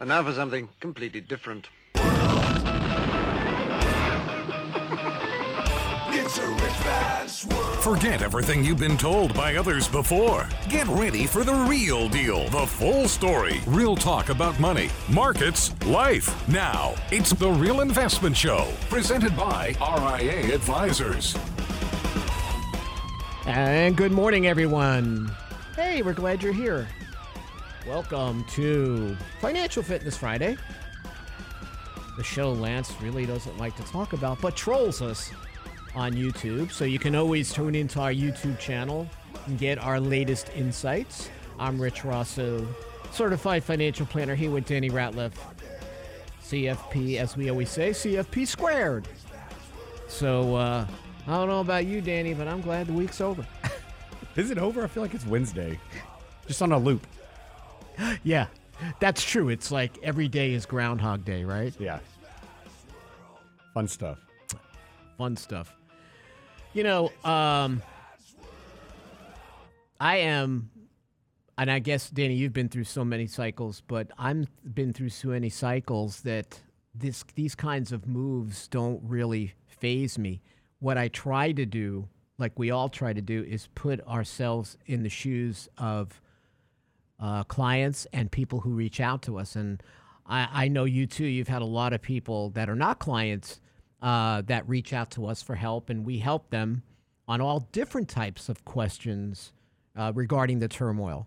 And now for something completely different. It's a rich fast work. Forget everything you've been told by others before. Get ready for the real deal, the full story, real talk about money, markets, life. Now, it's The Real Investment Show, presented by RIA Advisors. And good morning, everyone. Hey, we're glad you're here. Welcome to Financial Fitness Friday. The show Lance really doesn't like to talk about, but trolls us on YouTube. So you can always tune into our YouTube channel and get our latest insights. I'm Rich Rosso, certified financial planner here with Danny Ratliff. CFP, as we always say, CFP squared. So uh, I don't know about you, Danny, but I'm glad the week's over. Is it over? I feel like it's Wednesday. Just on a loop. yeah, that's true. It's like every day is Groundhog Day, right? Yeah. Fun stuff. Fun stuff. You know, um, I am, and I guess Danny, you've been through so many cycles, but I'm been through so many cycles that this these kinds of moves don't really faze me. What I try to do, like we all try to do, is put ourselves in the shoes of uh, clients and people who reach out to us. And I, I know you too. You've had a lot of people that are not clients uh, that reach out to us for help, and we help them on all different types of questions uh, regarding the turmoil.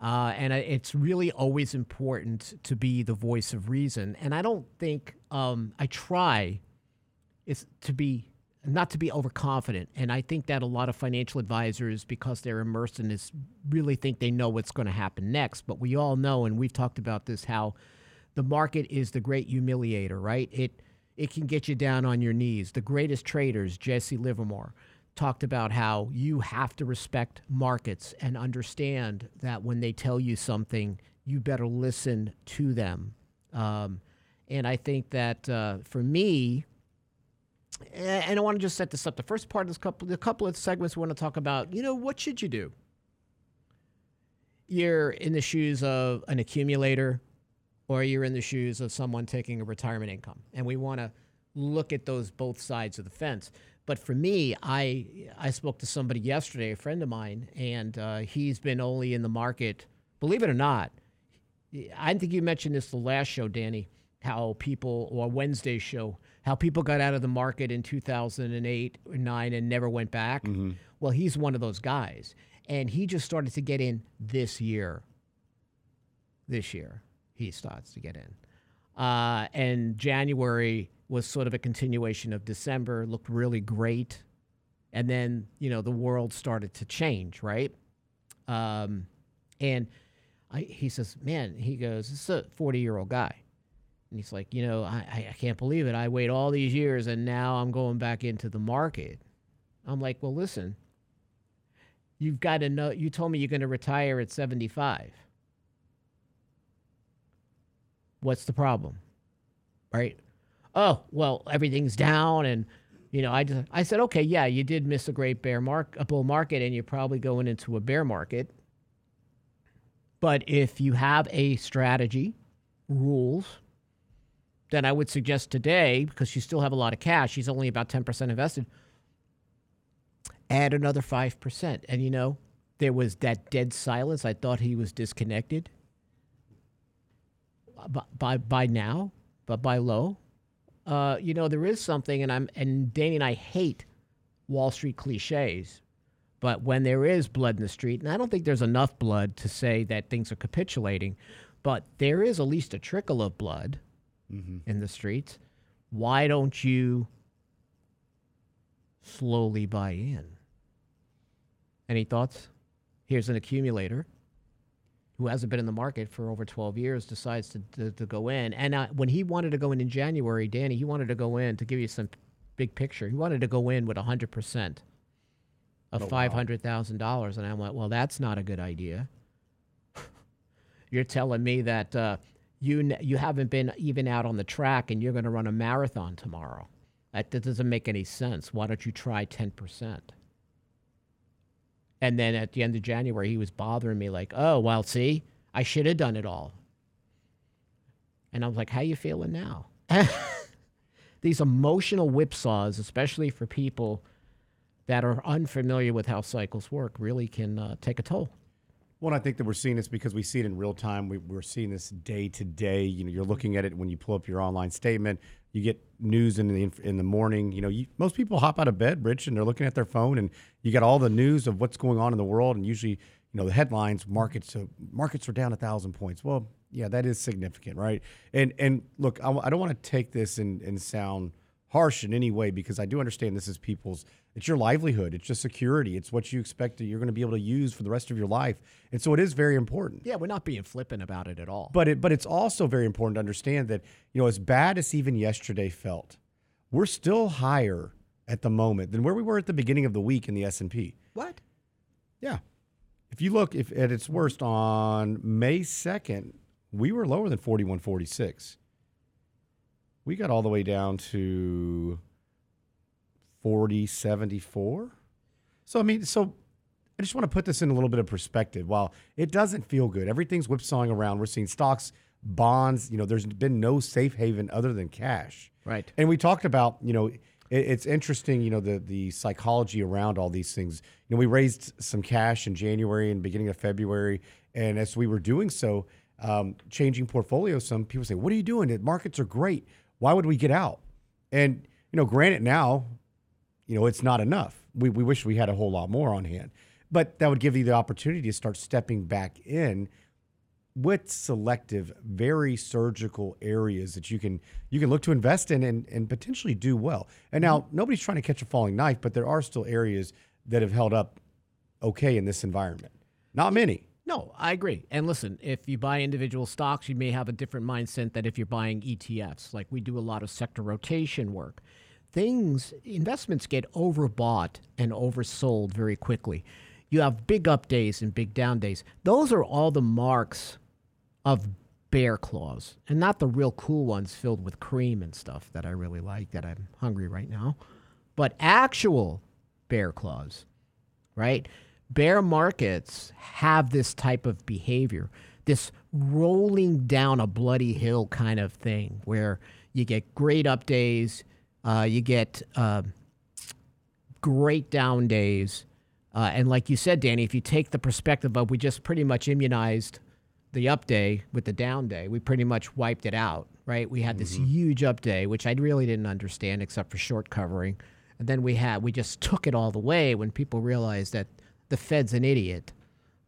Uh, and it's really always important to be the voice of reason. And I don't think um, I try to be not to be overconfident. And I think that a lot of financial advisors, because they're immersed in this, really think they know what's going to happen next. But we all know, and we've talked about this, how the market is the great humiliator, right? It it can get you down on your knees. The greatest traders, Jesse Livermore, talked about how you have to respect markets and understand that when they tell you something, you better listen to them. Um, and I think that uh, for me, and I want to just set this up. The first part of this couple, the couple of segments we want to talk about. You know, what should you do? You're in the shoes of an accumulator, or you're in the shoes of someone taking a retirement income, and we want to look at those both sides of the fence. But for me, I I spoke to somebody yesterday, a friend of mine, and uh, he's been only in the market. Believe it or not, I think you mentioned this the last show, Danny. How people or Wednesday show how people got out of the market in 2008 or 9 and never went back. Mm-hmm. Well, he's one of those guys. And he just started to get in this year. This year, he starts to get in. Uh, and January was sort of a continuation of December, looked really great. And then, you know, the world started to change, right? Um, and I, he says, man, he goes, this is a 40 year old guy. And he's like, you know, I, I can't believe it. I wait all these years and now I'm going back into the market. I'm like, well, listen, you've got to know, you told me you're going to retire at 75. What's the problem? Right? Oh, well, everything's down and you know, I just I said, okay, yeah, you did miss a great bear mark a bull market and you're probably going into a bear market. But if you have a strategy, rules, then I would suggest today, because you still have a lot of cash, she's only about 10% invested, add another 5%. And you know, there was that dead silence. I thought he was disconnected by, by, by now, but by low. Uh, you know, there is something, and I'm and Danny and I hate Wall Street cliches, but when there is blood in the street, and I don't think there's enough blood to say that things are capitulating, but there is at least a trickle of blood mm-hmm. in the streets. Why don't you slowly buy in? Any thoughts? Here's an accumulator who hasn't been in the market for over 12 years decides to, to, to go in. And uh, when he wanted to go in in January, Danny, he wanted to go in to give you some big picture. He wanted to go in with 100% of oh, $500,000. Wow. And I went, well, that's not a good idea. You're telling me that uh, you you haven't been even out on the track and you're going to run a marathon tomorrow. That, that doesn't make any sense. Why don't you try 10%? And then at the end of January, he was bothering me like, oh, well, see, I should have done it all. And I was like, how you feeling now? These emotional whipsaws, especially for people that are unfamiliar with how cycles work, really can uh, take a toll. Well, I think that we're seeing this because we see it in real time. We, we're seeing this day to day. You know, you're looking at it when you pull up your online statement. You get news in the in the morning. You know, you, most people hop out of bed, Rich, and they're looking at their phone, and you got all the news of what's going on in the world. And usually, you know, the headlines: markets uh, markets are down a thousand points. Well, yeah, that is significant, right? And and look, I, I don't want to take this and, and sound harsh in any way because I do understand this is people's it's your livelihood, it's your security, it's what you expect that you're going to be able to use for the rest of your life. And so it is very important. Yeah, we're not being flippant about it at all. But it but it's also very important to understand that, you know, as bad as even yesterday felt, we're still higher at the moment than where we were at the beginning of the week in the S&P. What? Yeah. If you look if at its worst on May 2nd, we were lower than 4146. We got all the way down to 4074. So I mean, so I just want to put this in a little bit of perspective. While it doesn't feel good, everything's whipsawing around. We're seeing stocks, bonds, you know, there's been no safe haven other than cash. Right. And we talked about, you know, it's interesting, you know, the the psychology around all these things. You know, we raised some cash in January and beginning of February, and as we were doing so, um, changing portfolios, some people say, "What are you doing? The markets are great. Why would we get out?" And you know, granted, now, you know, it's not enough. We we wish we had a whole lot more on hand, but that would give you the opportunity to start stepping back in with selective, very surgical areas that you can you can look to invest in and, and potentially do well. And now mm-hmm. nobody's trying to catch a falling knife, but there are still areas that have held up okay in this environment. Not many. No, I agree. And listen, if you buy individual stocks, you may have a different mindset than if you're buying ETFs. Like we do a lot of sector rotation work. Things, investments get overbought and oversold very quickly. You have big up days and big down days. Those are all the marks of bear claws and not the real cool ones filled with cream and stuff that I really like that I'm hungry right now, but actual bear claws, right? Bear markets have this type of behavior, this rolling down a bloody hill kind of thing where you get great up days, uh, you get uh, great down days. Uh, and like you said, Danny, if you take the perspective of we just pretty much immunized the up day with the down day, we pretty much wiped it out, right? We had this huge up day, which I really didn't understand except for short covering. And then we had, we just took it all the way when people realized that the Fed's an idiot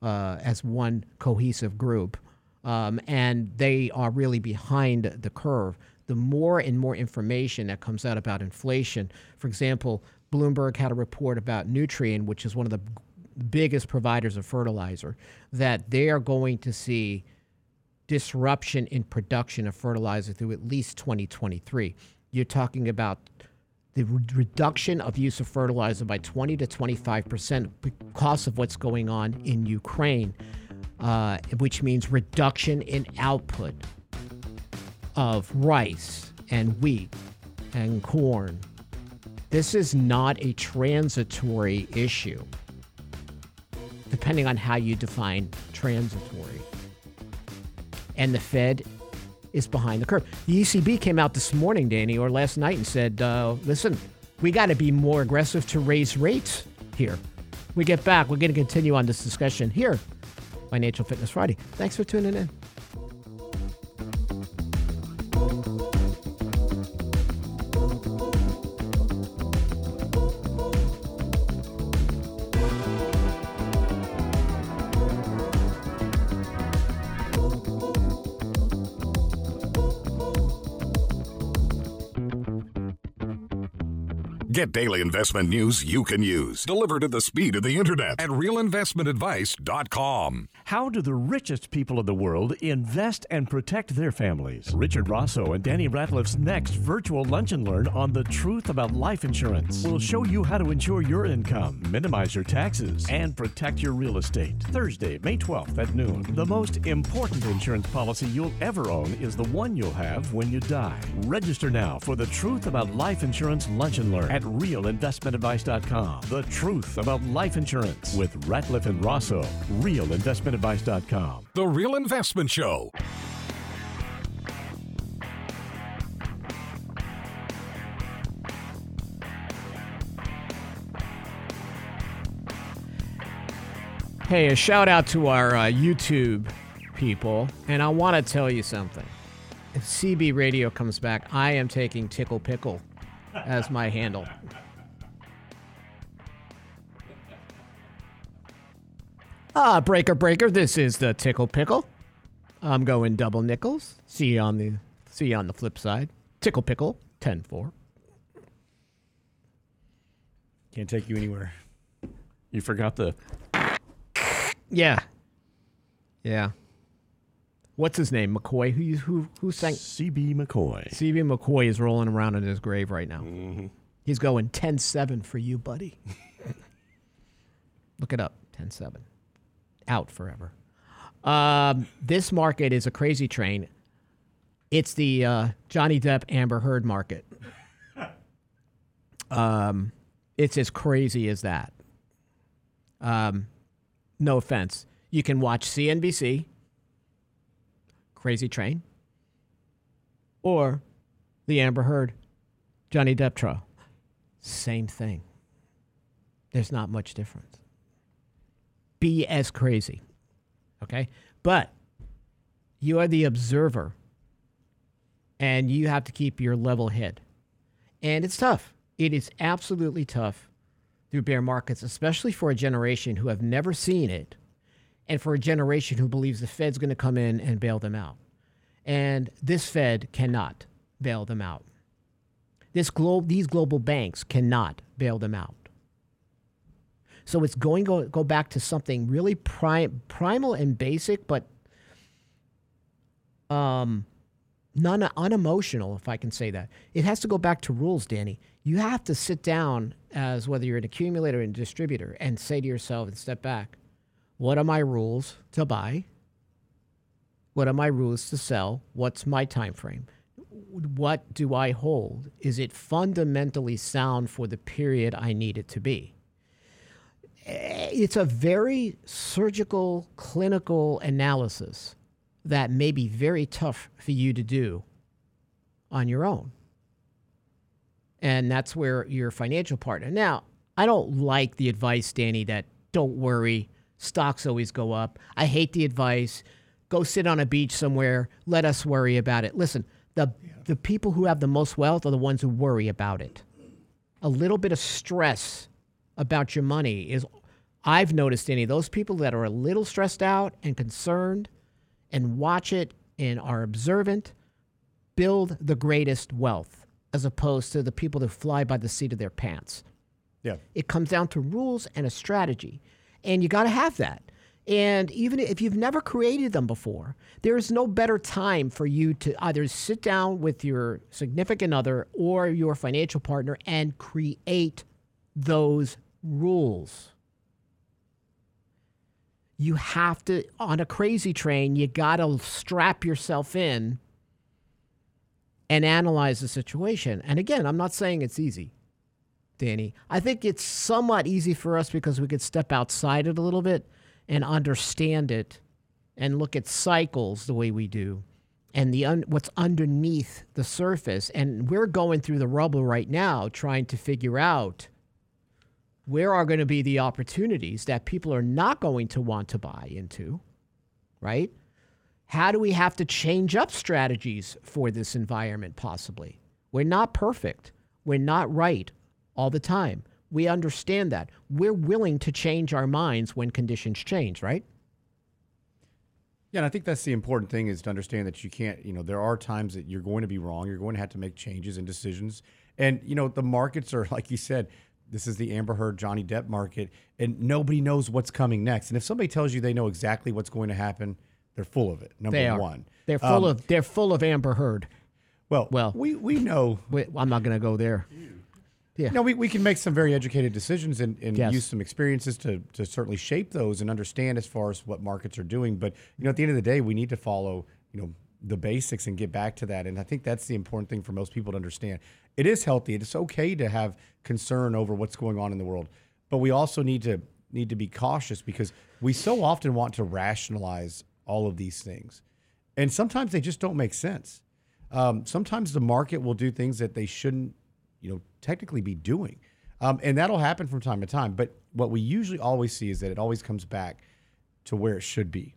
uh, as one cohesive group. Um, and they are really behind the curve. The more and more information that comes out about inflation, for example, Bloomberg had a report about Nutrien, which is one of the biggest providers of fertilizer, that they are going to see disruption in production of fertilizer through at least 2023. You're talking about the re- reduction of use of fertilizer by 20 to 25 percent because of what's going on in Ukraine, uh, which means reduction in output of rice and wheat and corn. This is not a transitory issue, depending on how you define transitory. And the Fed is behind the curve. The ECB came out this morning, Danny, or last night, and said, uh, listen, we got to be more aggressive to raise rates here. We get back. We're going to continue on this discussion here, Financial Fitness Friday. Thanks for tuning in. Get daily investment news you can use, delivered at the speed of the internet at realinvestmentadvice.com. How do the richest people in the world invest and protect their families? Richard Rosso and Danny Ratliff's next virtual lunch and learn on the truth about life insurance We'll show you how to ensure your income, minimize your taxes, and protect your real estate. Thursday, May 12th at noon. The most important insurance policy you'll ever own is the one you'll have when you die. Register now for the truth about life insurance lunch and learn at realinvestmentadvice.com. The truth about life insurance with Ratliff and Rosso. Realinvestmentadvice.com. The Real Investment Show. Hey, a shout out to our uh, YouTube people, and I want to tell you something. If CB Radio comes back, I am taking Tickle Pickle as my handle. Ah, breaker, breaker. This is the Tickle Pickle. I'm going double nickels. See you on the see you on the flip side. Tickle Pickle, 10-4. Can't take you anywhere. You forgot the Yeah. Yeah. What's his name? McCoy. Who who who sang? CB McCoy. CB McCoy is rolling around in his grave right now. He's going 10-7 for you, buddy. Look it up. 10-7. Out forever. Um, this market is a crazy train. It's the uh, Johnny Depp Amber Heard market. Um, it's as crazy as that. Um, no offense. You can watch CNBC, Crazy Train, or the Amber Heard Johnny Depp trial. Same thing. There's not much difference. Be as crazy. Okay? But you are the observer and you have to keep your level head. And it's tough. It is absolutely tough through bear markets, especially for a generation who have never seen it and for a generation who believes the Fed's going to come in and bail them out. And this Fed cannot bail them out. This glo- these global banks cannot bail them out. So it's going to go, go back to something really prim- primal and basic, but um, non unemotional, if I can say that. It has to go back to rules, Danny. You have to sit down as whether you're an accumulator and distributor and say to yourself and step back, what are my rules to buy? What are my rules to sell? What's my time frame? What do I hold? Is it fundamentally sound for the period I need it to be? It's a very surgical, clinical analysis that may be very tough for you to do on your own. And that's where your financial partner. Now, I don't like the advice, Danny, that don't worry, stocks always go up. I hate the advice, go sit on a beach somewhere, let us worry about it. Listen, the, the people who have the most wealth are the ones who worry about it. A little bit of stress about your money is, I've noticed, any of those people that are a little stressed out and concerned and watch it and are observant build the greatest wealth as opposed to the people that fly by the seat of their pants. Yeah. It comes down to rules and a strategy. And you got to have that. And even if you've never created them before, there is no better time for you to either sit down with your significant other or your financial partner and create those rules. You have to, on a crazy train, you got to strap yourself in and analyze the situation. And again, I'm not saying it's easy, Danny. I think it's somewhat easy for us because we could step outside it a little bit and understand it and look at cycles the way we do and the un- what's underneath the surface. And we're going through the rubble right now trying to figure out where are going to be the opportunities that people are not going to want to buy into, right? How do we have to change up strategies for this environment possibly? We're not perfect. We're not right all the time. We understand that. We're willing to change our minds when conditions change, right? Yeah, and I think that's the important thing is to understand that you can't, you know, there are times that you're going to be wrong. You're going to have to make changes and decisions. And, you know, the markets are, like you said, this is the Amber Heard Johnny Depp market, and nobody knows what's coming next. And if somebody tells you they know exactly what's going to happen, they're full of it. Number They one. They're full Um, of they're full of Amber Heard. well, well- we, we know Wait, I'm not going to go there. Yeah. No, we, we can make some very educated decisions and, and Yes. use some experiences to, to certainly shape those and understand as far as what markets are doing. But you know, at the end of the day, we need to follow you know the basics and get back to that. And I think that's the important thing for most people to understand. It is healthy. It's okay to have concern over what's going on in the world, but we also need to need to be cautious because we so often want to rationalize all of these things, and sometimes they just don't make sense. Um, sometimes the market will do things that they shouldn't you know, technically be doing. Um, and that'll happen from time to time. But what we usually always see is that it always comes back to where it should be.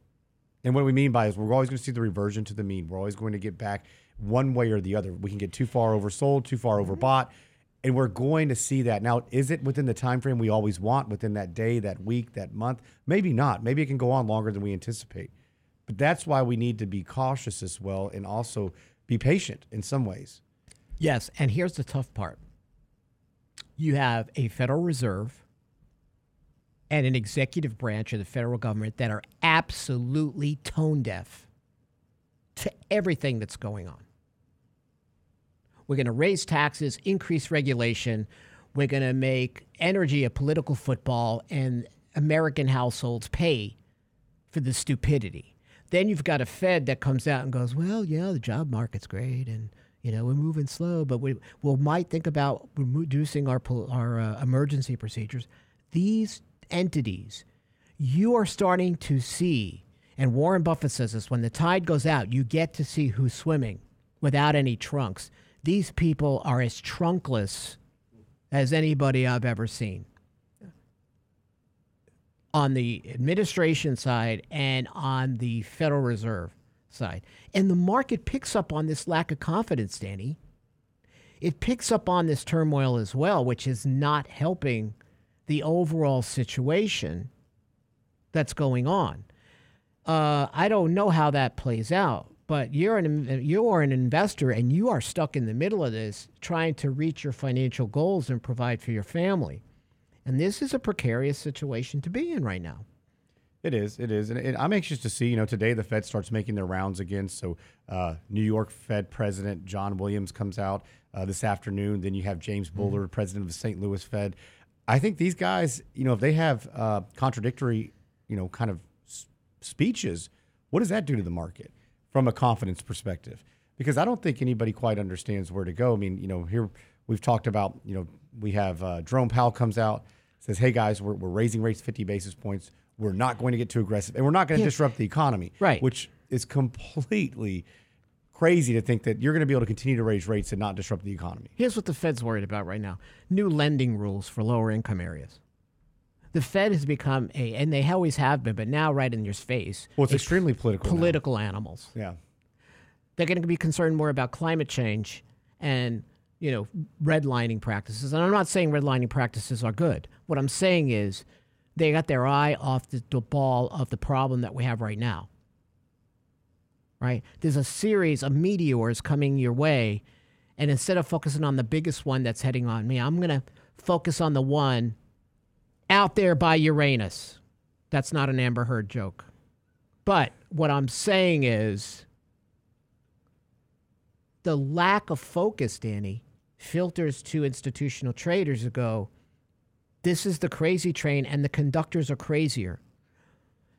And what we mean by is we're always going to see the reversion to the mean. We're always going to get back one way or the other. We can get too far oversold, too far overbought, and we're going to see that. Now, is it within the time frame we always want within that day, that week, that month? Maybe not. Maybe it can go on longer than we anticipate. But that's why we need to be cautious as well and also be patient in some ways. Yes, and here's the tough part. You have a Federal Reserve and an executive branch of the federal government that are absolutely tone deaf to everything that's going on. We're going to raise taxes, increase regulation. We're going to make energy a political football, and American households pay for the stupidity. Then you've got a Fed that comes out and goes, well, yeah, the job market's great, and you know we're moving slow, but we we might think about reducing our our uh, emergency procedures. These entities, you are starting to see, and Warren Buffett says this: when the tide goes out, you get to see who's swimming without any trunks. These people are as trunkless as anybody I've ever seen on the administration side and on the Federal Reserve side. And the market picks up on this lack of confidence, Danny. It picks up on this turmoil as well, which is not helping the overall situation that's going on. Uh, I don't know how that plays out, but you're an you are an investor and you are stuck in the middle of this, trying to reach your financial goals and provide for your family. And this is a precarious situation to be in right now. It is. It is. And, and I'm anxious to see, you know, today the Fed starts making their rounds again. So uh, New York Fed President John Williams comes out uh, this afternoon. Then you have James. Bullard, mm-hmm. president of the St. Louis Fed. I think these guys, you know, if they have uh, contradictory, you know, kind of s- speeches, what does that do to the market from a confidence perspective? Because I don't think anybody quite understands where to go. I mean, you know, here we've talked about, you know, we have uh, Jerome Powell comes out says, "Hey guys, we're, we're raising rates 50 basis points. We're not going to get too aggressive, and we're not going to yeah. disrupt the economy." Right. Which is completely crazy to think that you're going to be able to continue to raise rates and not disrupt the economy. Here's what the Fed's worried about right now: new lending rules for lower income areas. The Fed has become a, and they always have been, but now right in your face. Well, it's extremely political. Political now. animals. Yeah. They're going to be concerned more about climate change and you know, redlining practices. And I'm not saying redlining practices are good. What I'm saying is they got their eye off the, the ball of the problem that we have right now. Right? There's a series of meteors coming your way. And instead of focusing on the biggest one that's heading on me, I'm going to focus on the one out there by Uranus. That's not an Amber Heard joke. But what I'm saying is the lack of focus, Danny, filters to institutional traders who go, this is the crazy train, and the conductors are crazier.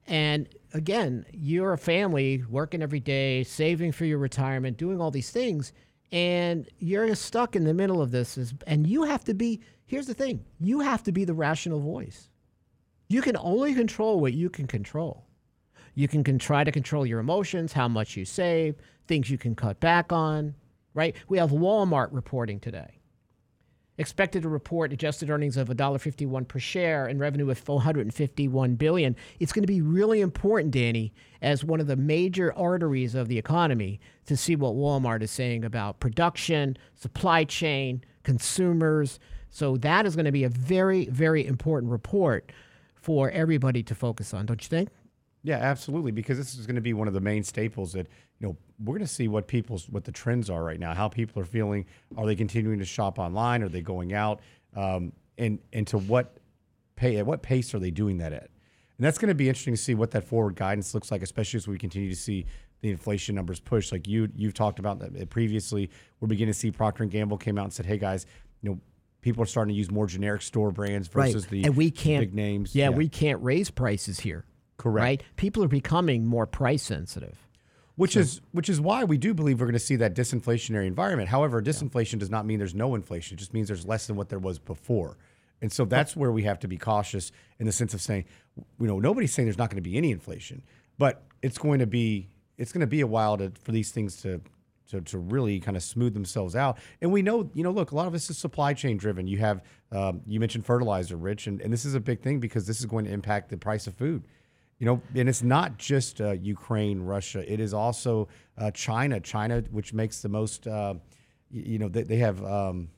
And again, you're a family working every day, saving for your retirement, doing all these things, and you're stuck in the middle of this. And you have to be here's the thing you have to be the rational voice. You can only control what you can control. You can, can try to control your emotions, how much you save, things you can cut back on, right? We have Walmart reporting today. Expected to report adjusted earnings of $1.51 per share and revenue of 451 billion. It's going to be really important, Danny, as one of the major arteries of the economy to see what Walmart is saying about production, supply chain, consumers. So that is going to be a very, very important report for everybody to focus on, don't you think? Yeah, absolutely. Because this is going to be one of the main staples that you know we're going to see what people's what the trends are right now, how people are feeling. Are they continuing to shop online? Are they going out? Um, and and to what pay at what pace are they doing that at? And that's going to be interesting to see what that forward guidance looks like, especially as we continue to see the inflation numbers push. Like you you've talked about that previously. We're beginning to see Procter and Gamble came out and said, "Hey guys, you know." People are starting to use more generic store brands versus right. the and we can't, big names. Yeah, yeah, we can't raise prices here. Correct. Right? People are becoming more price sensitive. Which is which is why we do believe we're going to see that disinflationary environment. However, disinflation yeah. does not mean there's no inflation. It just means there's less than what there was before. And so that's where we have to be cautious in the sense of saying, you know, nobody's saying there's not going to be any inflation, but it's going to be it's going to be a while to, for these things to, to to really kind of smooth themselves out. And we know, you know, look, a lot of this is supply chain driven. You have um, you mentioned fertilizer, Rich, and, and this is a big thing because this is going to impact the price of food You know, and it's not just uh, Ukraine, Russia. It is also uh, China. China, which makes the most. Uh, you know, they, they have um,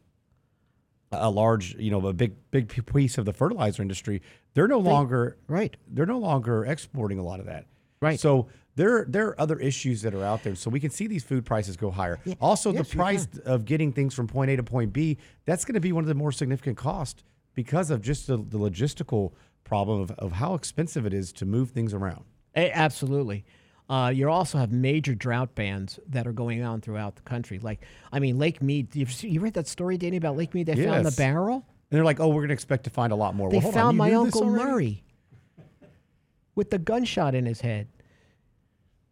a large, you know, a big big piece of the fertilizer industry. They're no longer right. They're no longer exporting a lot of that. Right. So there there are other issues that are out there. So we can see these food prices go higher. Also, Yes, the price of getting things from point A to point B. That's going to be one of the more significant costs because of just the, the logistical problem of, of how expensive it is to move things around. Absolutely. Uh, you also have major drought bans that are going on throughout the country. Like, I mean, Lake Mead. You, you read that story, Danny, about Lake Mead? They found the barrel. And they're like, oh, we're going to expect to find a lot more. They well, found my uncle? Murray with the gunshot in his head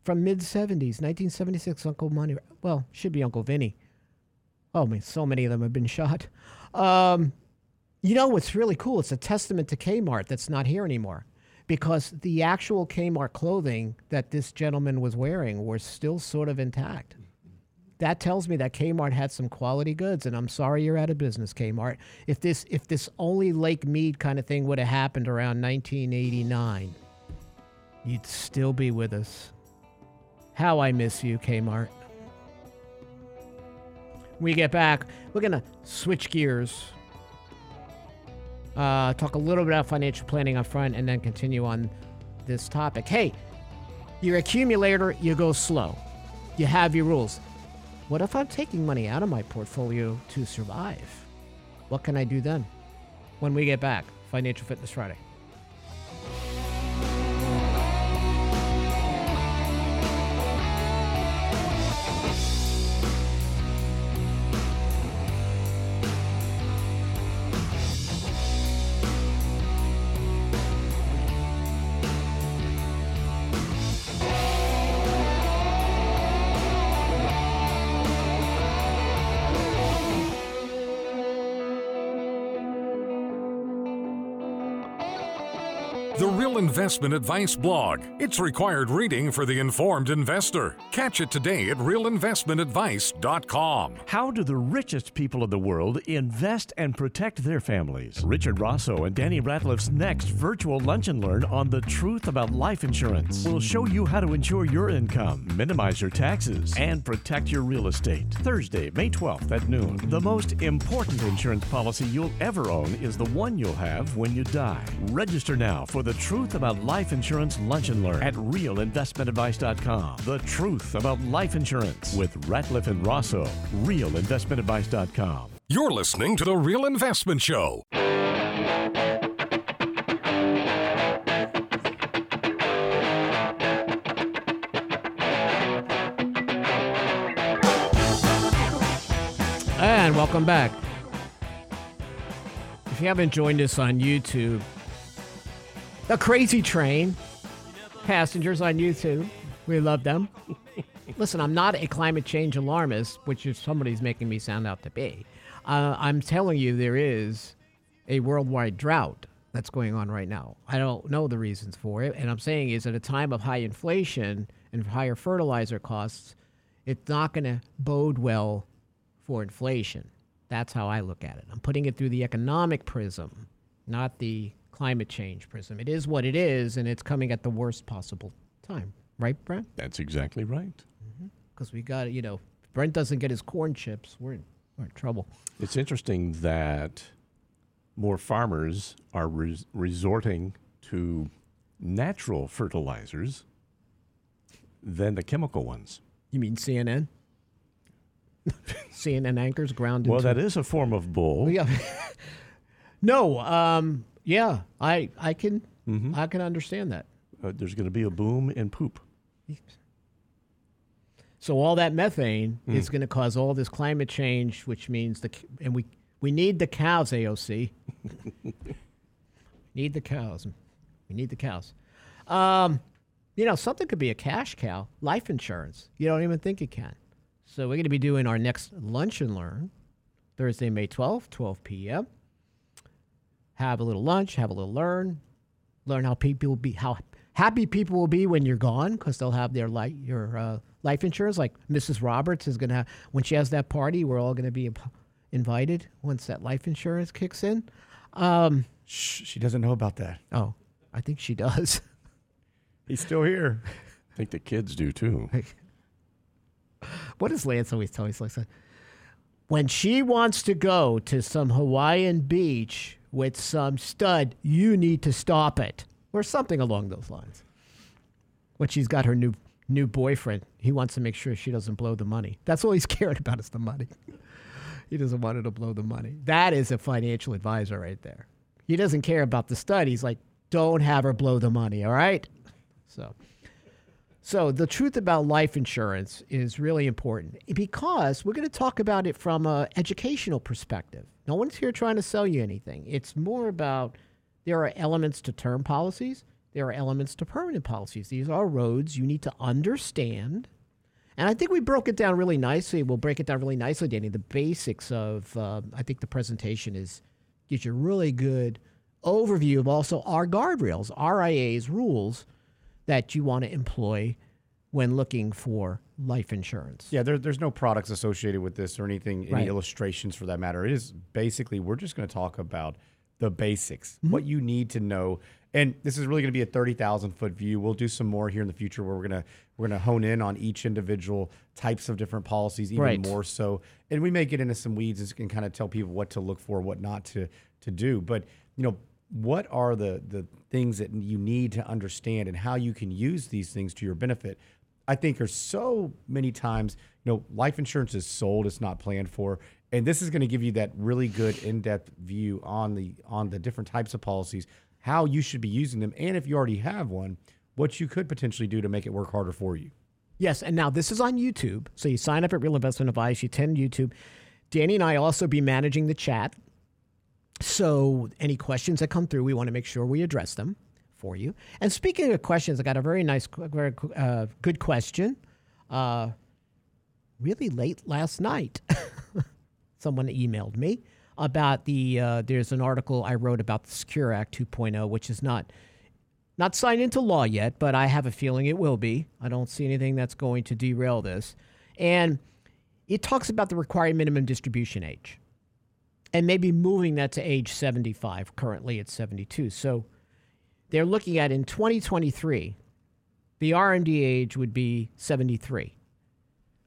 from mid 70s, 1976. Uncle Money. Well, should be Uncle Vinny. Oh, man, so many of them have been shot. Um, you know what's really cool? It's a testament to Kmart that's not here anymore because the actual Kmart clothing that this gentleman was wearing was still sort of intact. That tells me that Kmart had some quality goods, and I'm sorry you're out of business, Kmart. If this if this only Lake Mead kind of thing would have happened around 1989, you'd still be with us. How I miss you, Kmart. When we get back, we're gonna switch gears. Uh, talk a little bit about financial planning up front, and then continue on this topic. Hey, your accumulator, you go slow. You have your rules. What if I'm taking money out of my portfolio to survive? What can I do then? When we get back, Financial Fitness Friday. Investment Advice blog. It's required reading for the informed investor. Catch it today at realinvestmentadvice.com. How do the richest people in the world invest and protect their families? Richard Rosso and Danny Ratliff's next virtual lunch and learn on the truth about life insurance will show you how to insure your income, minimize your taxes, and protect your real estate. Thursday, May 12th at noon. The most important insurance policy you'll ever own is the one you'll have when you die. Register now for the truth about life insurance lunch and learn at realinvestmentadvice.com. The truth about life insurance with Ratliff and Rosso. Realinvestmentadvice.com. You're listening to The Real Investment Show. And welcome back. If you haven't joined us on YouTube, the Crazy Train passengers on YouTube, we love them. Listen, I'm not a climate change alarmist, which is somebody's making me sound out to be. Uh, I'm telling you, there is a worldwide drought that's going on right now. I don't know the reasons for it, and I'm saying is at a time of high inflation and higher fertilizer costs, it's not going to bode well for inflation. That's how I look at it. I'm putting it through the economic prism, not the climate change prism. It is what it is, and it's coming at the worst possible time. Right, Brent? That's exactly right. Because we got, you know, Brent doesn't get his corn chips, we're in, we're in trouble. It's interesting that more farmers are res- resorting to natural fertilizers than the chemical ones. You mean CNN? CNN anchors ground Well, that is a form of bull. Yeah. no, um, yeah, I I can Mm-hmm. I can understand that. Uh, there's going to be a boom in poop. So all that methane Hmm. is going to cause all this climate change, which means the and we we need the cows, AOC. need the cows. We need the cows. Um, you know, something could be a cash cow, life insurance. You don't even think it can. So we're going to be doing our next lunch and learn Thursday, May 12th, 12 p.m. Have a little lunch, have a little learn, learn how people be how happy people will be when you're gone because they'll have their life your uh, life insurance. Like Mrs. Roberts is gonna have when she has that party, we're all gonna be imp- invited once that life insurance kicks in. Um, Shh, she doesn't know about that. oh, I think she does. He's still here. I think the kids do too. What does Lance always tell me? He's like, when she wants to go to some Hawaiian beach with some stud, you need to stop it, or something along those lines. When she's got her new new boyfriend, he wants to make sure she doesn't blow the money. That's all he's cared about is the money. he doesn't want her to blow the money. That is a financial advisor right there. He doesn't care about the stud. He's like, don't have her blow the money. All right. So. So, the truth about life insurance is really important because we're going to talk about it from an educational perspective. No one's here trying to sell you anything. It's more about there are elements to term policies, there are elements to permanent policies. These are roads you need to understand. And I think we broke it down really nicely. We'll break it down really nicely, Danny. The basics of, uh, I think the presentation is gives you a really good overview of also our guardrails, RIA's rules that you want to employ when looking for life insurance. Yeah, there, there's no products associated with this or anything, any Right. illustrations for that matter. It is basically, we're just going to talk about the basics, Mm-hmm. what you need to know. And this is really going to be a 30,000 foot view. We'll do some more here in the future where we're going to we're going to hone in on each individual types of different policies even Right. more so. And we may get into some weeds and kind of tell people what to look for, what not to to do. But, you know, what are the the things that you need to understand and how you can use these things to your benefit? I think there's so many times, you know, life insurance is sold, it's not planned for. And this is going to give you that really good in-depth view on the on the different types of policies, how you should be using them, and if you already have one, what you could potentially do to make it work harder for you. Yes, and now this is on YouTube. So you sign up at Real Investment Advice, you attend YouTube. Danny and I also be managing the chat. So any questions that come through, we want to make sure we address them for you. And speaking of questions, I got a very nice, very uh, good question. Uh, really late last night, someone emailed me about the. Uh, there's an article I wrote about the Secure Act 2.0, which is not not signed into law yet, but I have a feeling it will be. I don't see anything that's going to derail this. And it talks about the required minimum distribution age and maybe moving that to age 75. Currently it's 72. So they're looking at in 2023, the RMD age would be 73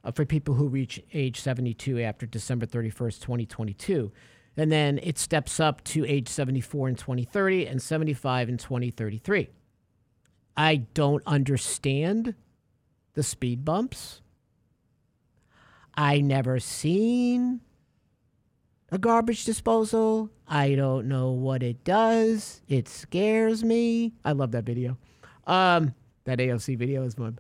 uh, for people who reach age 72 after December 31st, 2022. And then it steps up to age 74 in 2030 and 75 in 2033. I don't understand the speed bumps. I never seen a garbage disposal. I don't know what it does. It scares me. I love that video. Um, that AOC video is one.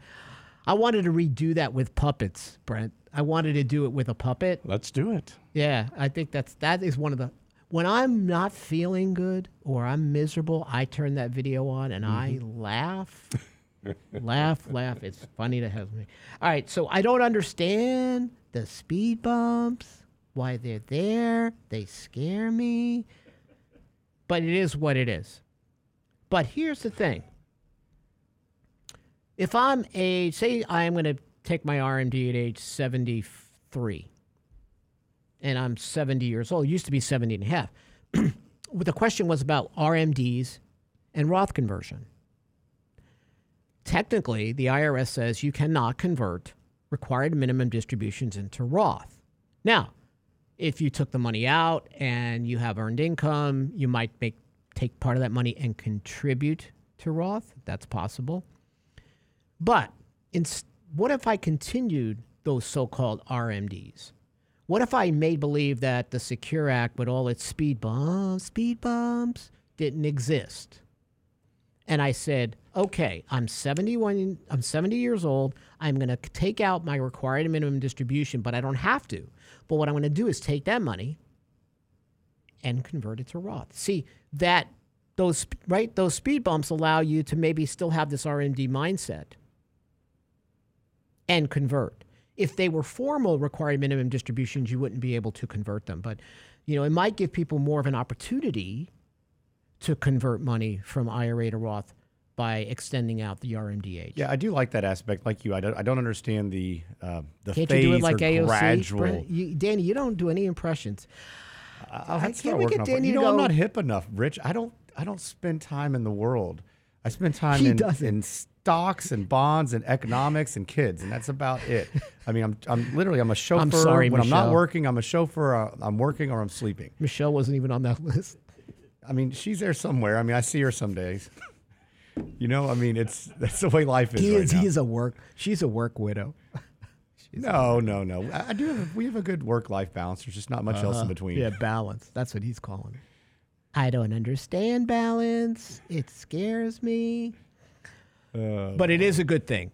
I wanted to redo that with puppets, Brent. I wanted to do it with a puppet. Let's do it. Yeah, I think that's that is one of the when I'm not feeling good or I'm miserable, I turn that video on and I laugh. laugh, laugh. It's funny to have me. All right, so I don't understand the speed bumps, why they're there. They scare me. But it is what it is. But here's the thing. If I'm a say I'm going to take my RMD at age 73 and I'm 70 years old. Used to be 70 and a half. The question was about RMDs and Roth conversion. Technically, the IRS says you cannot convert required minimum distributions into Roth. Now, if you took the money out and you have earned income, you might make take part of that money and contribute to Roth. That's possible. But in, what if I continued those so-called RMDs? What if I made believe that the Secure Act, with all its speed bumps, speed bumps, didn't exist? And I said, okay, I'm 71, I'm 70 years old. I'm going to take out my required minimum distribution, but I don't have to. But what I'm going to do is take that money and convert it to Roth. See, that those right those speed bumps allow you to maybe still have this RMD mindset and convert. If they were formal required minimum distributions, you wouldn't be able to convert them. But you know, it might give people more of an opportunity to convert money from IRA to Roth by extending out the RMD age. Yeah, I do like that aspect. Like you, I don't, I don't understand the uh, the Can't phase you do it like or AOC? gradual. You, Danny, you don't do any impressions. Have Can't to start we working get. Danny You know, I'm not hip enough, Rich. I don't I don't spend time in the world. I spend time in, in stocks and bonds and economics and kids, and that's about it. I mean, I'm I'm literally I'm a chauffeur. I'm sorry, when I'm not working, I'm a chauffeur. Uh, I'm working or I'm sleeping. Michelle wasn't even on that list. I mean, she's there somewhere. I mean, I see her some days. You know, I mean, it's that's the way life is. He right is. now. He is a work. She's a work widow. No, no, no. I, I do. Have, we have a good work-life balance. There's just not much else in between. Uh-huh. Yeah, balance. That's what he's calling it. I don't understand balance. It scares me. but it is a good thing,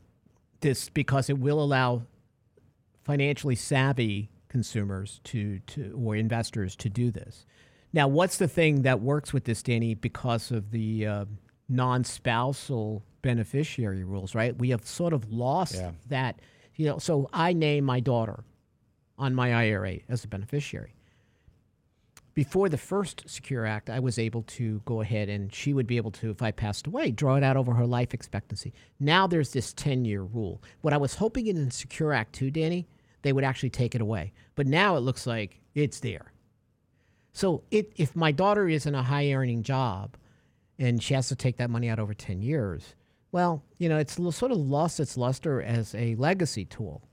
this because it will allow financially savvy consumers to, to or investors to do this. Now, what's the thing that works with this, Danny? Because of the uh, non-spousal beneficiary rules, right? We have sort of lost Yeah. that. You know, so I name my daughter on my IRA as a beneficiary. Before the first Secure Act, I was able to go ahead and she would be able to, if I passed away, draw it out over her life expectancy. Now there's this 10 year rule. What I was hoping in the Secure Act 2, Danny, they would actually take it away. But now it looks like it's there. So it, if my daughter is in a high earning job and she has to take that money out over 10 years, well, you know, it's sort of lost its luster as a legacy tool.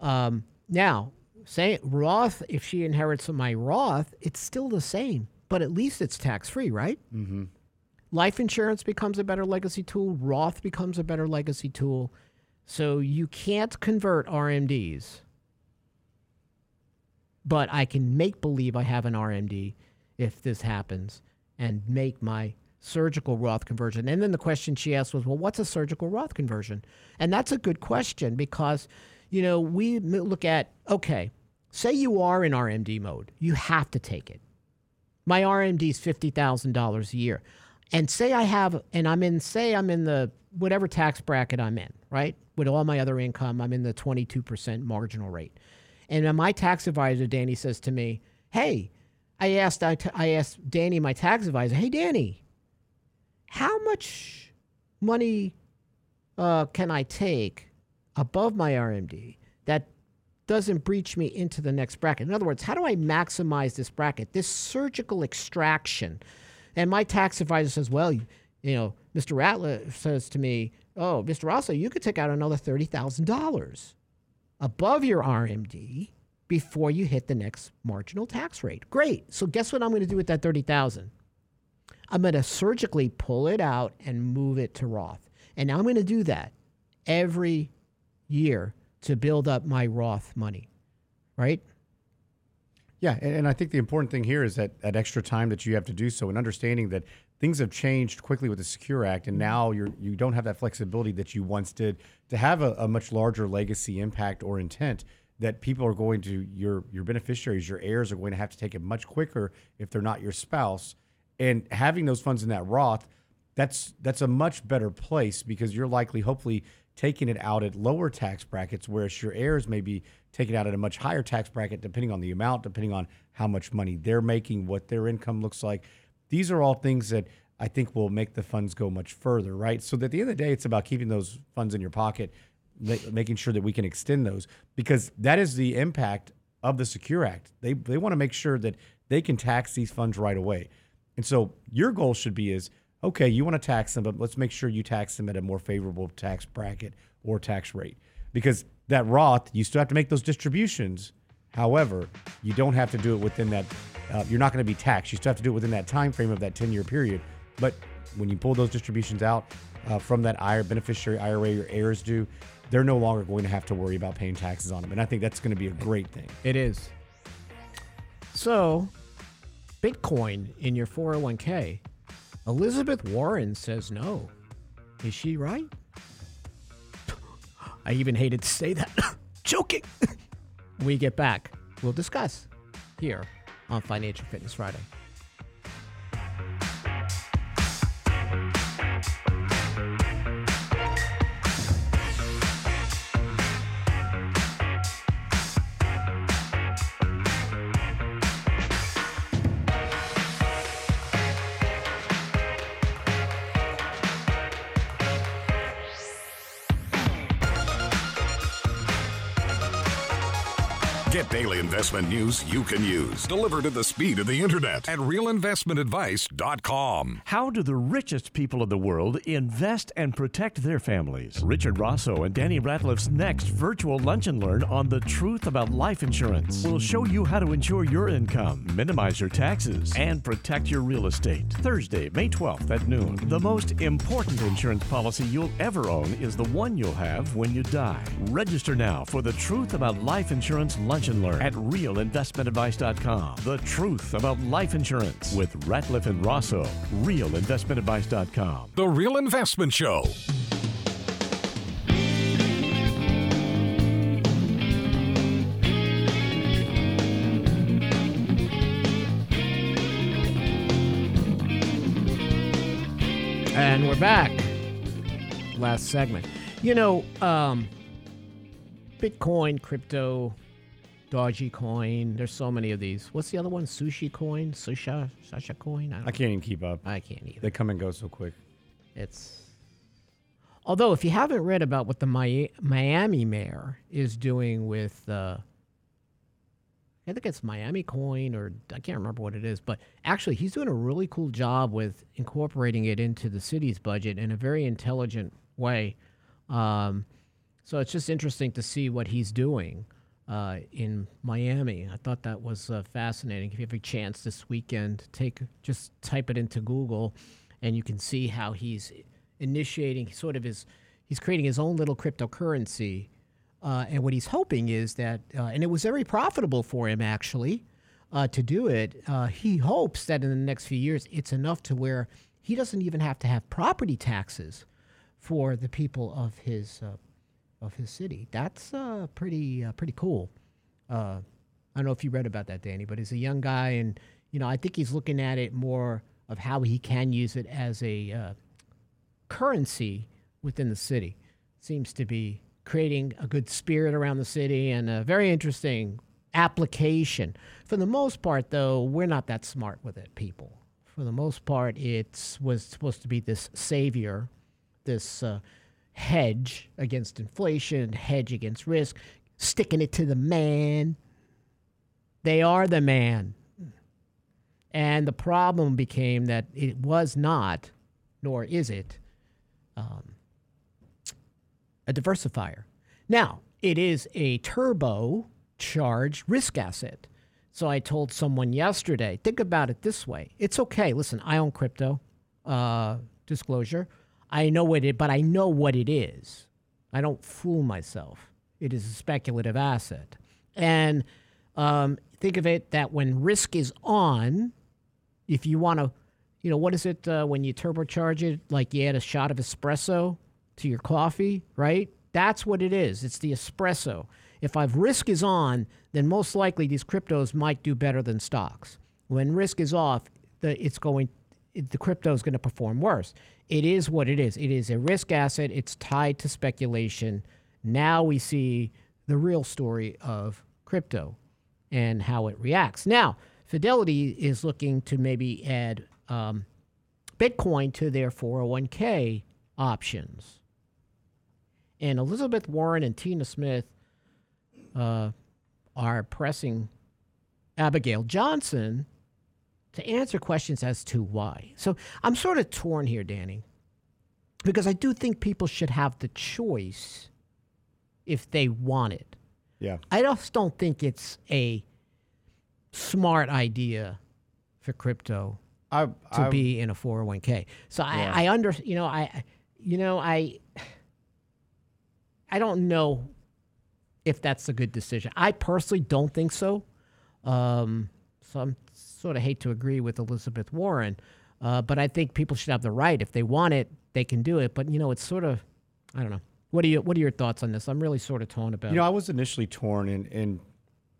Um, now, say Roth, if she inherits my Roth, it's still the same, but at least it's tax free, right? Mm-hmm. Life insurance becomes a better legacy tool. Roth becomes a better legacy tool. So you can't convert RMDs, but I can make believe I have an RMD if this happens and make my surgical Roth conversion. And then the question she asked was, well, what's a surgical Roth conversion? And that's a good question because, you know, we look at, okay, say you are in RMD mode, you have to take it. My RMD is $50,000 a year. And say I have, and I'm in, say I'm in the whatever tax bracket I'm in, right? With all my other income, I'm in the 22% marginal rate. And my tax advisor, Danny, says to me, hey, I asked, I, t- I asked Danny, my tax advisor, hey, Danny, how much money uh, can I take above my RMD that doesn't breach me into the next bracket? In other words, how do I maximize this bracket, this surgical extraction? And my tax advisor says, well, you, you know, Mr. Ratliff says to me, oh, Mr. Rosso, you could take out another $30,000 above your RMD before you hit the next marginal tax rate. Great. So guess what I'm going to do with that 30,000? I'm going to surgically pull it out and move it to Roth. And I'm going to do that every year to build up my Roth money. Right? Yeah, and, and I think the important thing here is that that extra time that you have to do so, and understanding that things have changed quickly with the Secure Act, and mm-hmm. now you're you don't have that flexibility that you once did to have a, a much larger legacy impact or intent. That people are going to your your beneficiaries, your heirs are going to have to take it much quicker if they're not your spouse, and having those funds in that Roth, that's that's a much better place because you're likely, hopefully, taking it out at lower tax brackets, whereas your heirs may be taking out at a much higher tax bracket, depending on the amount, depending on how much money they're making, what their income looks like. These are all things that I think will make the funds go much further, right? So at the end of the day, it's about keeping those funds in your pocket, ma- making sure that we can extend those because that is the impact of the Secure Act. They they want to make sure that they can tax these funds right away. And so your goal should be is okay, you want to tax them, but let's make sure you tax them at a more favorable tax bracket or tax rate. Because that Roth, you still have to make those distributions. However, you don't have to do it within that. Uh, you're not going to be taxed. You still have to do it within that time frame of that 10 year period. But when you pull those distributions out uh, from that IRA beneficiary IRA your heirs do, they're no longer going to have to worry about paying taxes on them. And I think that's going to be a great thing. It is. So, Bitcoin in your 401k. Elizabeth Warren says no. Is she right? I even hated to say that. Joking. we get back. We'll discuss here on Financial Fitness Friday. News you can use, delivered at the speed of the internet at realinvestmentadvice.com. How do the richest people in the world invest and protect their families? Richard Rosso and Danny Ratliff's next virtual lunch and learn on the truth about life insurance will show you how to insure your income, minimize your taxes, and protect your real estate. Thursday, May 12th at noon. The most important insurance policy you'll ever own is the one you'll have when you die. Register now for the truth about life insurance lunch and learn at realinvestmentadvice.com. The truth about life insurance with Ratliff and Rosso. Realinvestmentadvice.com. The Real Investment Show. And we're back. Last segment. You know, um, Bitcoin, crypto, Dogecoin. There's so many of these. What's the other one? Sushi coin, Susha, Sasha coin. I, I can't even keep up. I can't either. They come and go so quick. It's although if you haven't read about what the Mi- Miami mayor is doing with, uh, I think it's Miami Coin or I can't remember what it is, but actually he's doing a really cool job with incorporating it into the city's budget in a very intelligent way. Um, so it's just interesting to see what he's doing uh, in Miami. I thought that was uh, fascinating. If you have a chance this weekend, take just type it into Google, and you can see how he's initiating sort of his he's creating his own little cryptocurrency. Uh, and what he's hoping is that, uh, and it was very profitable for him actually uh, to do it. Uh, he hopes that in the next few years, it's enough to where he doesn't even have to have property taxes for the people of his of his city. That's uh, pretty uh, pretty cool. Uh, I don't know if you read about that, Danny, but he's a young guy, and you know I think he's looking at it more of how he can use it as a uh, currency within the city. Seems to be creating a good spirit around the city and a very interesting application. For the most part, though, we're not that smart with it, people. For the most part, it was supposed to be this savior, this uh, hedge against inflation, hedge against risk, sticking it to the man. They are the man. And the problem became that it was not, nor is it, um, a diversifier. Now, it is a turbo charged risk asset. So I told someone yesterday, think about it this way. It's okay. Listen, I own crypto. Uh, disclosure. I know what it, but I know what it is. I don't fool myself. It is a speculative asset, and um, think of it that when risk is on, if you want to, you know, what is it uh, when you turbocharge it? Like you add a shot of espresso to your coffee, right? That's what it is. It's the espresso. If I've risk is on, then most likely these cryptos might do better than stocks. When risk is off, the, it's going, the crypto is going to perform worse. It is what it is. It is a risk asset. It's tied to speculation. Now we see the real story of crypto and how it reacts. Now, Fidelity is looking to maybe add um, Bitcoin to their 401k options. And Elizabeth Warren and Tina Smith uh, are pressing Abigail Johnson to answer questions as to why. So I'm sort of torn here, Danny, because I do think people should have the choice if they want it. Yeah. I just don't think it's a smart idea for crypto I, to I, be in a 401k. So Yeah. I, I under, you know, I, you know, I, I don't know if that's a good decision. I personally don't think so. Um, so I'm sort of hate to agree with Elizabeth Warren, uh, but I think people should have the right if they want it, they can do it. But you know, it's sort of, I don't know. What are you? What are your thoughts on this? I'm really sort of torn about. It. You know, it. I was initially torn, and, and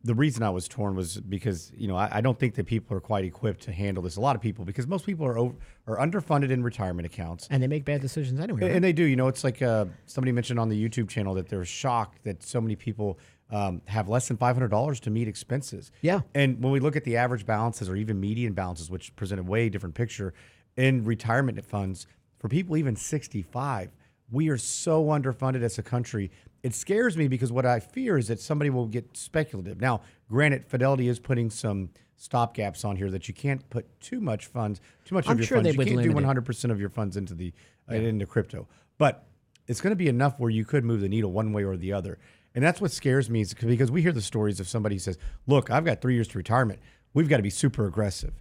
the reason I was torn was because you know I, I don't think that people are quite equipped to handle this. A lot of people, because most people are over, are underfunded in retirement accounts, and they make bad decisions anyway. and, right? and they do. You know, it's like uh, somebody mentioned on the YouTube channel that they're shocked that so many people um, have less than five hundred dollars to meet expenses. Yeah. and when we look at the average balances or even median balances, which present a way different picture in retirement funds for people even sixty five we are so underfunded as a country it scares me because what I fear is that somebody will get speculative. Now, granted, Fidelity is putting some stopgaps on here that you can't put too much funds, too much I'm of your sure funds. they You can't do 100 percent of your funds into the uh, into crypto, but it's going to be enough where you could move the needle one way or the other. And that's what scares me is because we hear the stories of somebody who says, "Look, I've got three years to retirement. We've got to be super aggressive."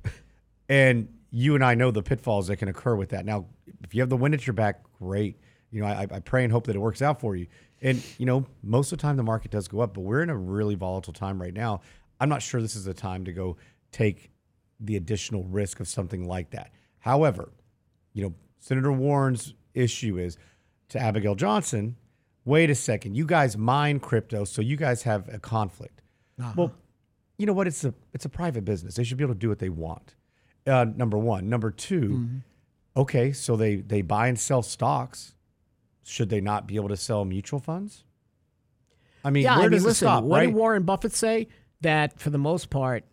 and you and I know the pitfalls that can occur with that. Now, if you have the wind at your back, great. You know, I, I pray and hope that it works out for you. And you know, most of the time the market does go up, but we're in a really volatile time right now. I'm not sure this is the time to go take the additional risk of something like that. However, you know, Senator Warren's issue is to Abigail Johnson. Wait a second, you guys mine crypto, so you guys have a conflict. Well, you know what? It's a it's a private business. They should be able to do what they want. Uh, number one. Number 2 Okay, so they they buy and sell stocks. Should they not be able to sell mutual funds? I mean, Yeah, where I mean, does it listen, stop? what right? did Warren Buffett say? That for the most part,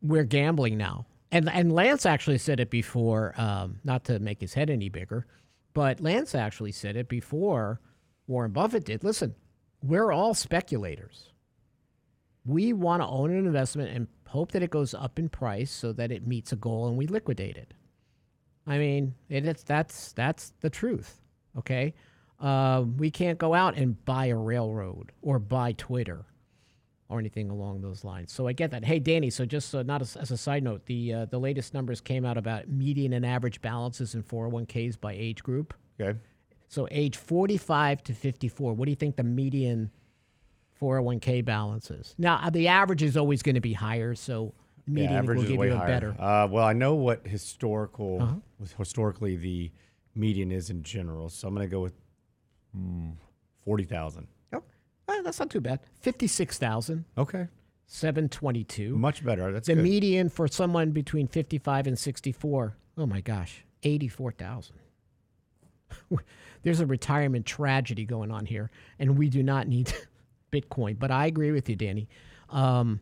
we're gambling now. And and Lance actually said it before, um, not to make his head any bigger, but Lance actually said it before Warren Buffett did. Listen, we're all speculators. We want to own an investment and hope that it goes up in price so that it meets a goal and we liquidate it. I mean, it, it's that's that's the truth. Okay, uh, we can't go out and buy a railroad or buy Twitter or anything along those lines. So I get that. Hey, Danny. So just uh, not as, as a side note, the uh, the latest numbers came out about median and average balances in 401ks by age group. Okay. So age 45 to 54. What do you think the median 401k balance is? Now uh, the average is always going to be higher. So median average will is give way you a higher. better. Uh, well, I know what historical Uh-huh. historically the median is in general, so I'm going to go with mm, forty thousand. Oh, uh, that's not too bad. 56,000. Okay, 722. much better. That's the good. median for someone between 55 and 64, oh my gosh, 84,000. There's a retirement tragedy going on here, and we do not need Bitcoin. But I agree with you, Danny. Um,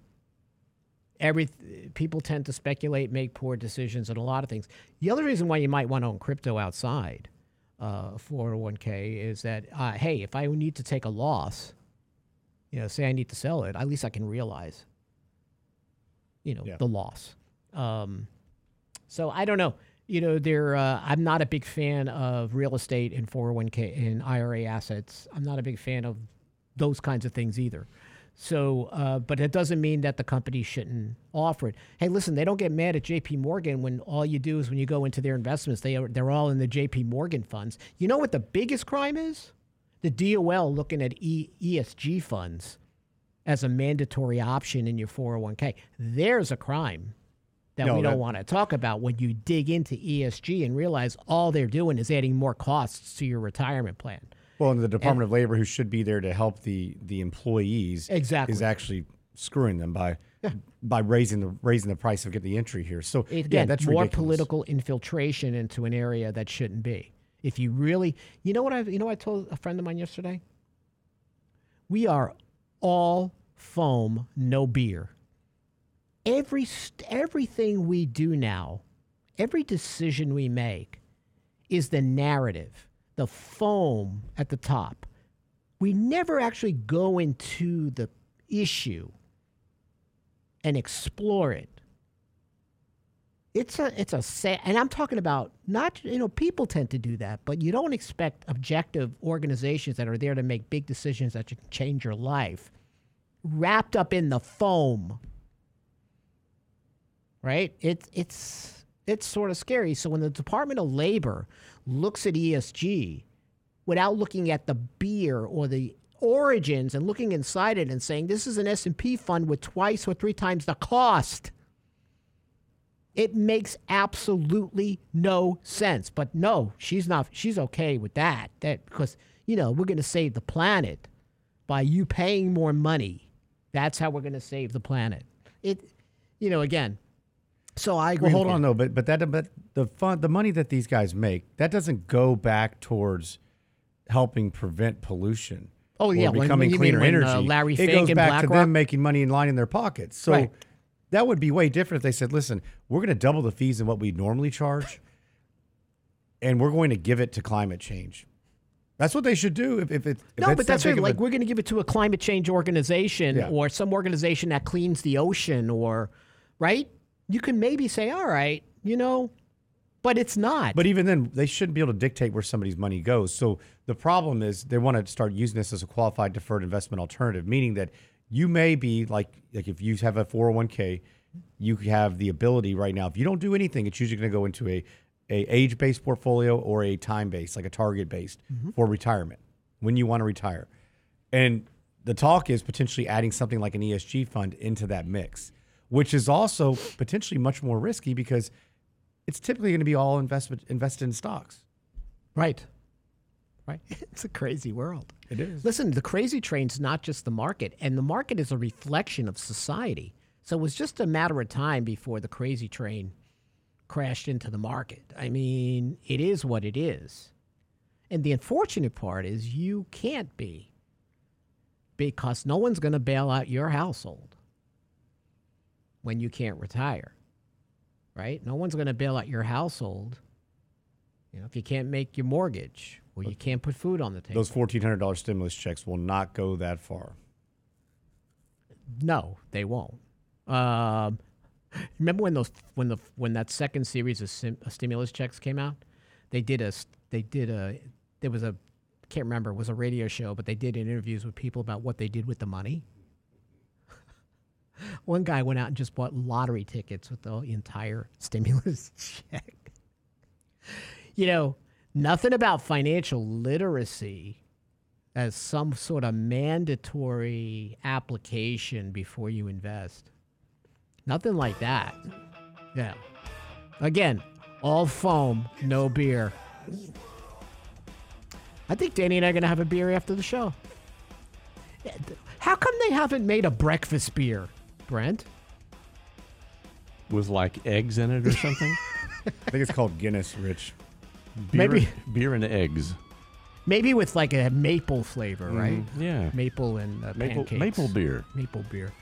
every people tend to speculate, make poor decisions, and a lot of things. The other reason why you might want to own crypto outside uh, 401k is that uh, hey, if I need to take a loss, you know, say I need to sell it, at least I can realize, you know, Yeah. the loss. Um, so I don't know. You know, there. Uh, I'm not a big fan of real estate and 401k and IRA assets. I'm not a big fan of those kinds of things either. So, uh, but it doesn't mean that the company shouldn't offer it. Hey, listen, they don't get mad at J.P. Morgan when all you do is when you go into their investments, they are they're all in the J.P. Morgan funds. You know what the biggest crime is? The DOL looking at e- ESG funds as a mandatory option in your 401k. There's a crime that No, we don't that- want to talk about when you dig into ESG and realize all they're doing is adding more costs to your retirement plan. Well, and the Department of Labor, who should be there to help the the employees, Exactly. is actually screwing them by by raising the raising the price of get the entry here. So It- yeah, Again, that's more ridiculous. political infiltration into an area that shouldn't be. If you really, you know what I, you know, what I told a friend of mine yesterday. We are all foam, no beer. Every everything we do now, every decision we make, is the narrative, the foam at the top. We never actually go into the issue and explore it it's a it's a sad and i'm talking about not you know people tend to do that but you don't expect objective organizations that are there to make big decisions that can change your life wrapped up in the foam right it's it's it's sort of scary so when the department of labor looks at esg without looking at the beer or the origins and looking inside it and saying this is an s&p fund with twice or three times the cost it makes absolutely no sense. But no, she's not. She's okay with that. That because you know we're going to save the planet by you paying more money. That's how we're going to save the planet. It, you know, again. So I agree. Well, hold on you. though, but but that but the fun the money that these guys make that doesn't go back towards helping prevent pollution. Oh, yeah, when- becoming mean cleaner when, uh, energy. Larry it goes and back to BlackRock- them making money and lining their pockets. So Right. that would be way different if they said, "Listen, we're going to double the fees than what we normally charge, and we're going to give it to climate change." That's what they should do. If, if, it, if no, it's but that's big right. of a- Like we're going to give it to a climate change organization Yeah. or some organization that cleans the ocean, or right. You can maybe say, all right, you know, but it's not. But even then, they shouldn't be able to dictate where somebody's money goes. So the problem is they want to start using this as a qualified deferred investment alternative, meaning that you may be like like if you have a 401k, you have the ability right now. If you don't do anything, it's usually going to go into a a age based portfolio or a time based, like a target based mm-hmm. for retirement when you want to retire. And the talk is potentially adding something like an ESG fund into that mix, which is also potentially much more risky because it's typically going to be all investment invested in stocks. Right. Right. It's a crazy world. It is. Listen, the crazy train's not just the market, and the market is a reflection of society. So it was just a matter of time before the crazy train crashed into the market. I mean, it is what it is. And the unfortunate part is you can't be because no one's going to bail out your household when you can't retire. Right? No one's going to bail out your household you know, if you can't make your mortgage or you can't put food on the table. Those fourteen hundred dollars stimulus checks will not go that far. no, they won't. Um, remember when those when the when that second series of, sim, of stimulus checks came out? They did a they did a there was a can't remember it was a radio show, but they did interviews with people about what they did with the money. One guy went out and just bought lottery tickets with the entire stimulus check. You know, nothing about financial literacy as some sort of mandatory application before you invest. Nothing like that. Yeah. Again, all foam, no beer. I think Danny and I are going to have a beer after the show. How come they haven't made a breakfast beer, Brent? With like eggs in it or something? I think it's called Guinness, Rich. beer, Maybe- beer and eggs. Maybe with like a maple flavor, right? Yeah. Maple and uh, Maple pancakes. maple beer. Maple beer.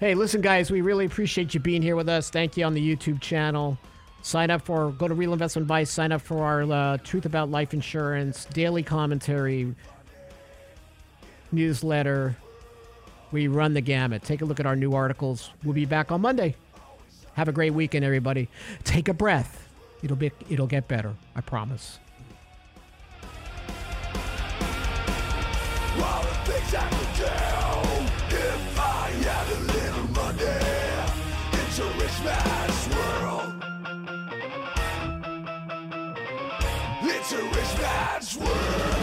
Hey, listen, guys, we really appreciate you being here with us. Thank you on the YouTube channel. Sign up for, go to Real Investment Advice, sign up for our uh, Truth About Life Insurance, daily commentary, newsletter. We run the gamut. Take a look at our new articles. We'll be back on Monday. Have a great weekend, everybody. Take a breath. It'll be, it'll get better. I promise. It's a rich man's world.